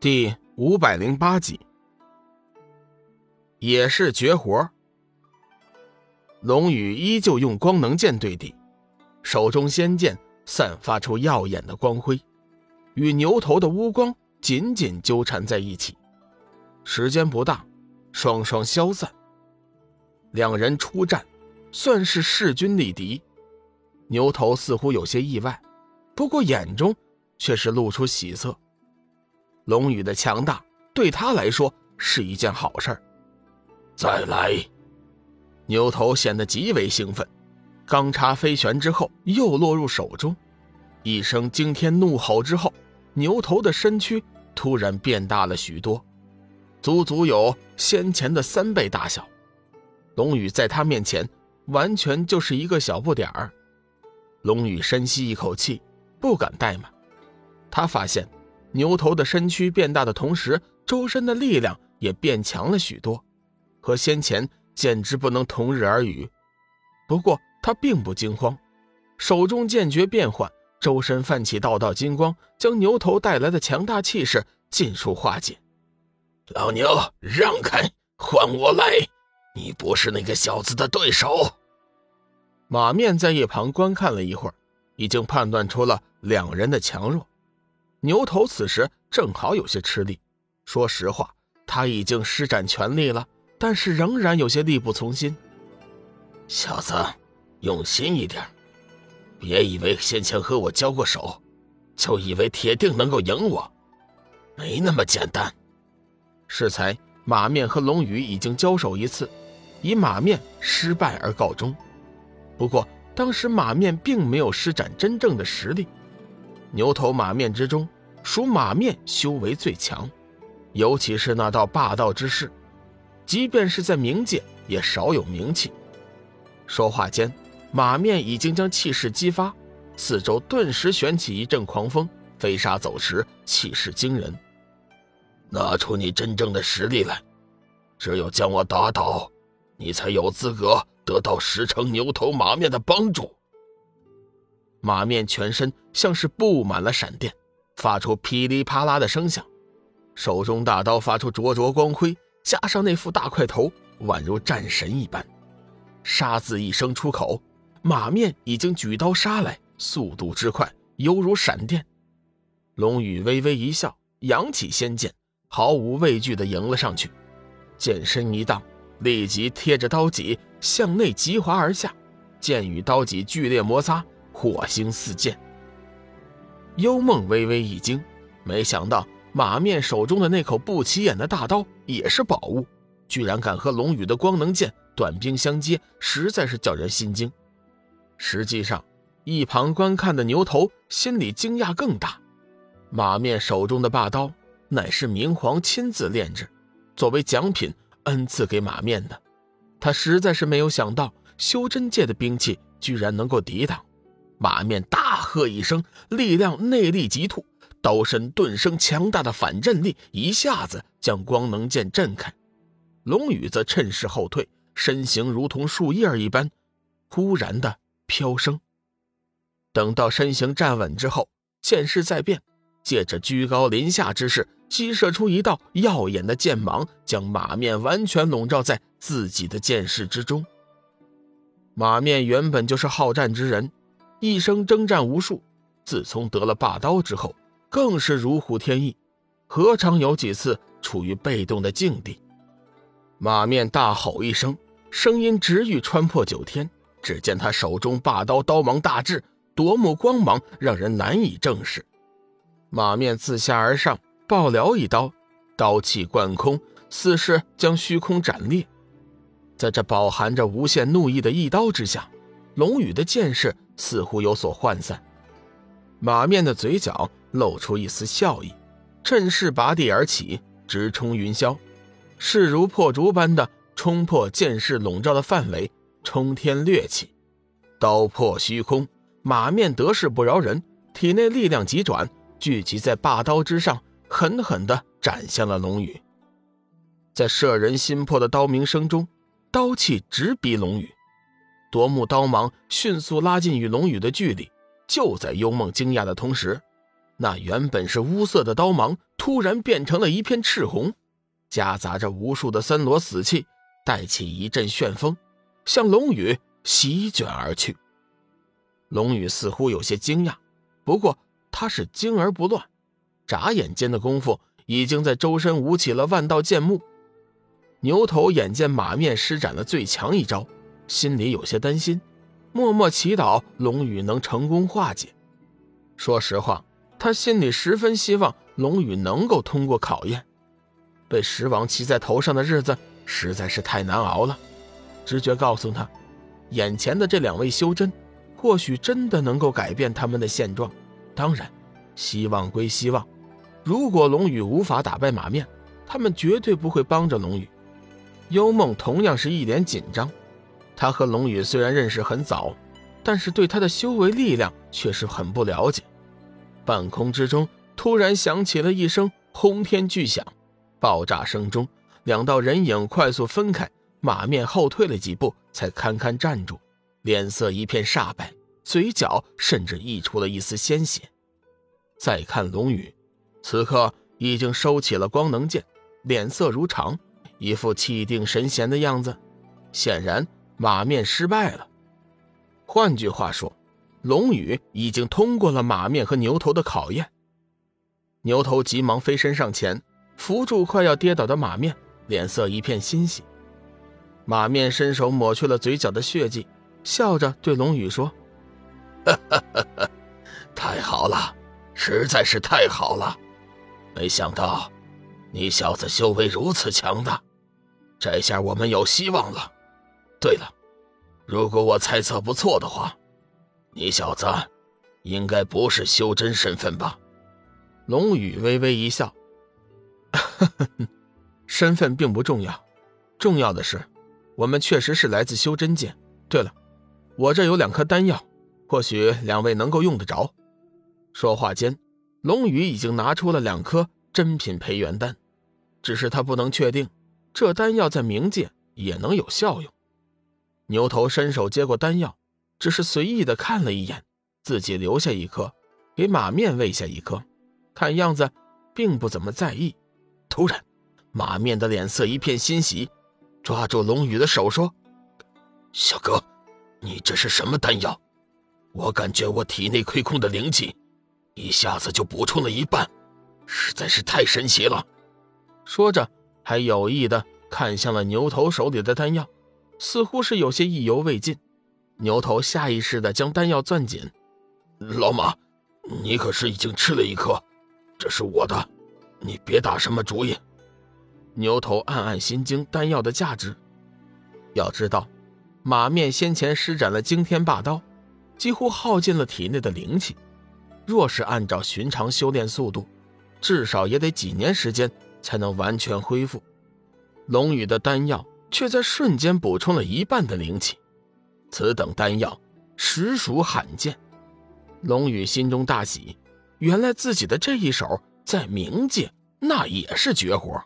第五百零八集，也是绝活。龙宇依旧用光能剑对敌，手中仙剑散发出耀眼的光辉，与牛头的乌光紧紧纠缠在一起。时间不大，双双消散。两人出战，算是势均力敌。牛头似乎有些意外，不过眼中却是露出喜色。龙宇的强大对他来说是一件好事再来，牛头显得极为兴奋，钢叉飞旋之后又落入手中，一声惊天怒吼之后，牛头的身躯突然变大了许多，足足有先前的三倍大小。龙宇在他面前完全就是一个小不点儿。龙宇深吸一口气，不敢怠慢，他发现。牛头的身躯变大的同时，周身的力量也变强了许多，和先前简直不能同日而语。不过他并不惊慌，手中剑诀变换，周身泛起道道金光，将牛头带来的强大气势尽数化解。老牛，让开，换我来！你不是那个小子的对手。马面在一旁观看了一会儿，已经判断出了两人的强弱。牛头此时正好有些吃力，说实话，他已经施展全力了，但是仍然有些力不从心。小子，用心一点，别以为先前和我交过手，就以为铁定能够赢我，没那么简单。适才马面和龙宇已经交手一次，以马面失败而告终。不过当时马面并没有施展真正的实力。牛头马面之中，属马面修为最强，尤其是那道霸道之势，即便是在冥界也少有名气。说话间，马面已经将气势激发，四周顿时旋起一阵狂风，飞沙走石，气势惊人。拿出你真正的实力来，只有将我打倒，你才有资格得到十成牛头马面的帮助。马面全身像是布满了闪电，发出噼里啪啦的声响，手中大刀发出灼灼光辉，加上那副大块头，宛如战神一般。杀字一声出口，马面已经举刀杀来，速度之快，犹如闪电。龙宇微微一笑，扬起仙剑，毫无畏惧地迎了上去，剑身一荡，立即贴着刀脊向内急滑而下，剑与刀脊剧烈摩擦。火星四溅，幽梦微微一惊，没想到马面手中的那口不起眼的大刀也是宝物，居然敢和龙宇的光能剑短兵相接，实在是叫人心惊。实际上，一旁观看的牛头心里惊讶更大，马面手中的霸刀乃是明皇亲自炼制，作为奖品恩赐给马面的，他实在是没有想到修真界的兵器居然能够抵挡。马面大喝一声，力量内力急突，刀身顿生强大的反震力，一下子将光能剑震开。龙宇则趁势后退，身形如同树叶一般，忽然的飘升。等到身形站稳之后，剑势再变，借着居高临下之势，激射出一道耀眼的剑芒，将马面完全笼罩在自己的剑势之中。马面原本就是好战之人。一生征战无数，自从得了霸刀之后，更是如虎添翼，何尝有几次处于被动的境地？马面大吼一声，声音直欲穿破九天。只见他手中霸刀刀芒大至，夺目光芒让人难以正视。马面自下而上爆撩一刀，刀气贯空，似是将虚空斩裂。在这饱含着无限怒意的一刀之下，龙宇的剑势。似乎有所涣散，马面的嘴角露出一丝笑意，趁势拔地而起，直冲云霄，势如破竹般的冲破剑势笼罩的范围，冲天掠起，刀破虚空。马面得势不饶人，体内力量急转，聚集在霸刀之上，狠狠地斩向了龙宇。在摄人心魄的刀鸣声中，刀气直逼龙宇。夺目刀芒迅速拉近与龙宇的距离，就在幽梦惊讶的同时，那原本是乌色的刀芒突然变成了一片赤红，夹杂着无数的森罗死气，带起一阵旋风，向龙宇席卷而去。龙宇似乎有些惊讶，不过他是惊而不乱，眨眼间的功夫，已经在周身舞起了万道剑幕。牛头眼见马面施展了最强一招，心里有些担心，默默祈祷龙宇能成功化解。说实话，他心里十分希望龙宇能够通过考验。被石王骑在头上的日子实在是太难熬了。直觉告诉他，眼前的这两位修真，或许真的能够改变他们的现状。当然，希望归希望，如果龙宇无法打败马面，他们绝对不会帮着龙宇。幽梦同样是一脸紧张，他和龙宇虽然认识很早，但是对他的修为力量却是很不了解。半空之中突然响起了一声轰天巨响，爆炸声中，两道人影快速分开，马面后退了几步，才堪堪站住，脸色一片煞白，嘴角甚至溢出了一丝鲜血。再看龙宇，此刻已经收起了光能剑，脸色如常。一副气定神闲的样子，显然马面失败了。换句话说，龙宇已经通过了马面和牛头的考验。牛头急忙飞身上前，扶住快要跌倒的马面，脸色一片欣喜。马面伸手抹去了嘴角的血迹，笑着对龙宇说：“哈哈太好了，实在是太好了！没想到你小子修为如此强大。”这下我们有希望了。对了，如果我猜测不错的话，你小子应该不是修真身份吧？龙宇微微一笑，身份并不重要，重要的是我们确实是来自修真界。对了，我这有两颗丹药，或许两位能够用得着。说话间，龙宇已经拿出了两颗珍品培元丹，只是他不能确定。这丹药在冥界也能有效用。牛头伸手接过丹药，只是随意的看了一眼，自己留下一颗，给马面喂下一颗，看样子并不怎么在意。突然，马面的脸色一片欣喜，抓住龙宇的手说：“小哥，你这是什么丹药？我感觉我体内亏空的灵气，一下子就补充了一半，实在是太神奇了。”说着。还有意的看向了牛头手里的丹药，似乎是有些意犹未尽。牛头下意识的将丹药攥紧。老马，你可是已经吃了一颗，这是我的，你别打什么主意。牛头暗暗心惊丹药的价值。要知道，马面先前施展了惊天霸刀，几乎耗尽了体内的灵气。若是按照寻常修炼速度，至少也得几年时间。才能完全恢复。龙宇的丹药却在瞬间补充了一半的灵气，此等丹药实属罕见。龙宇心中大喜，原来自己的这一手在冥界那也是绝活。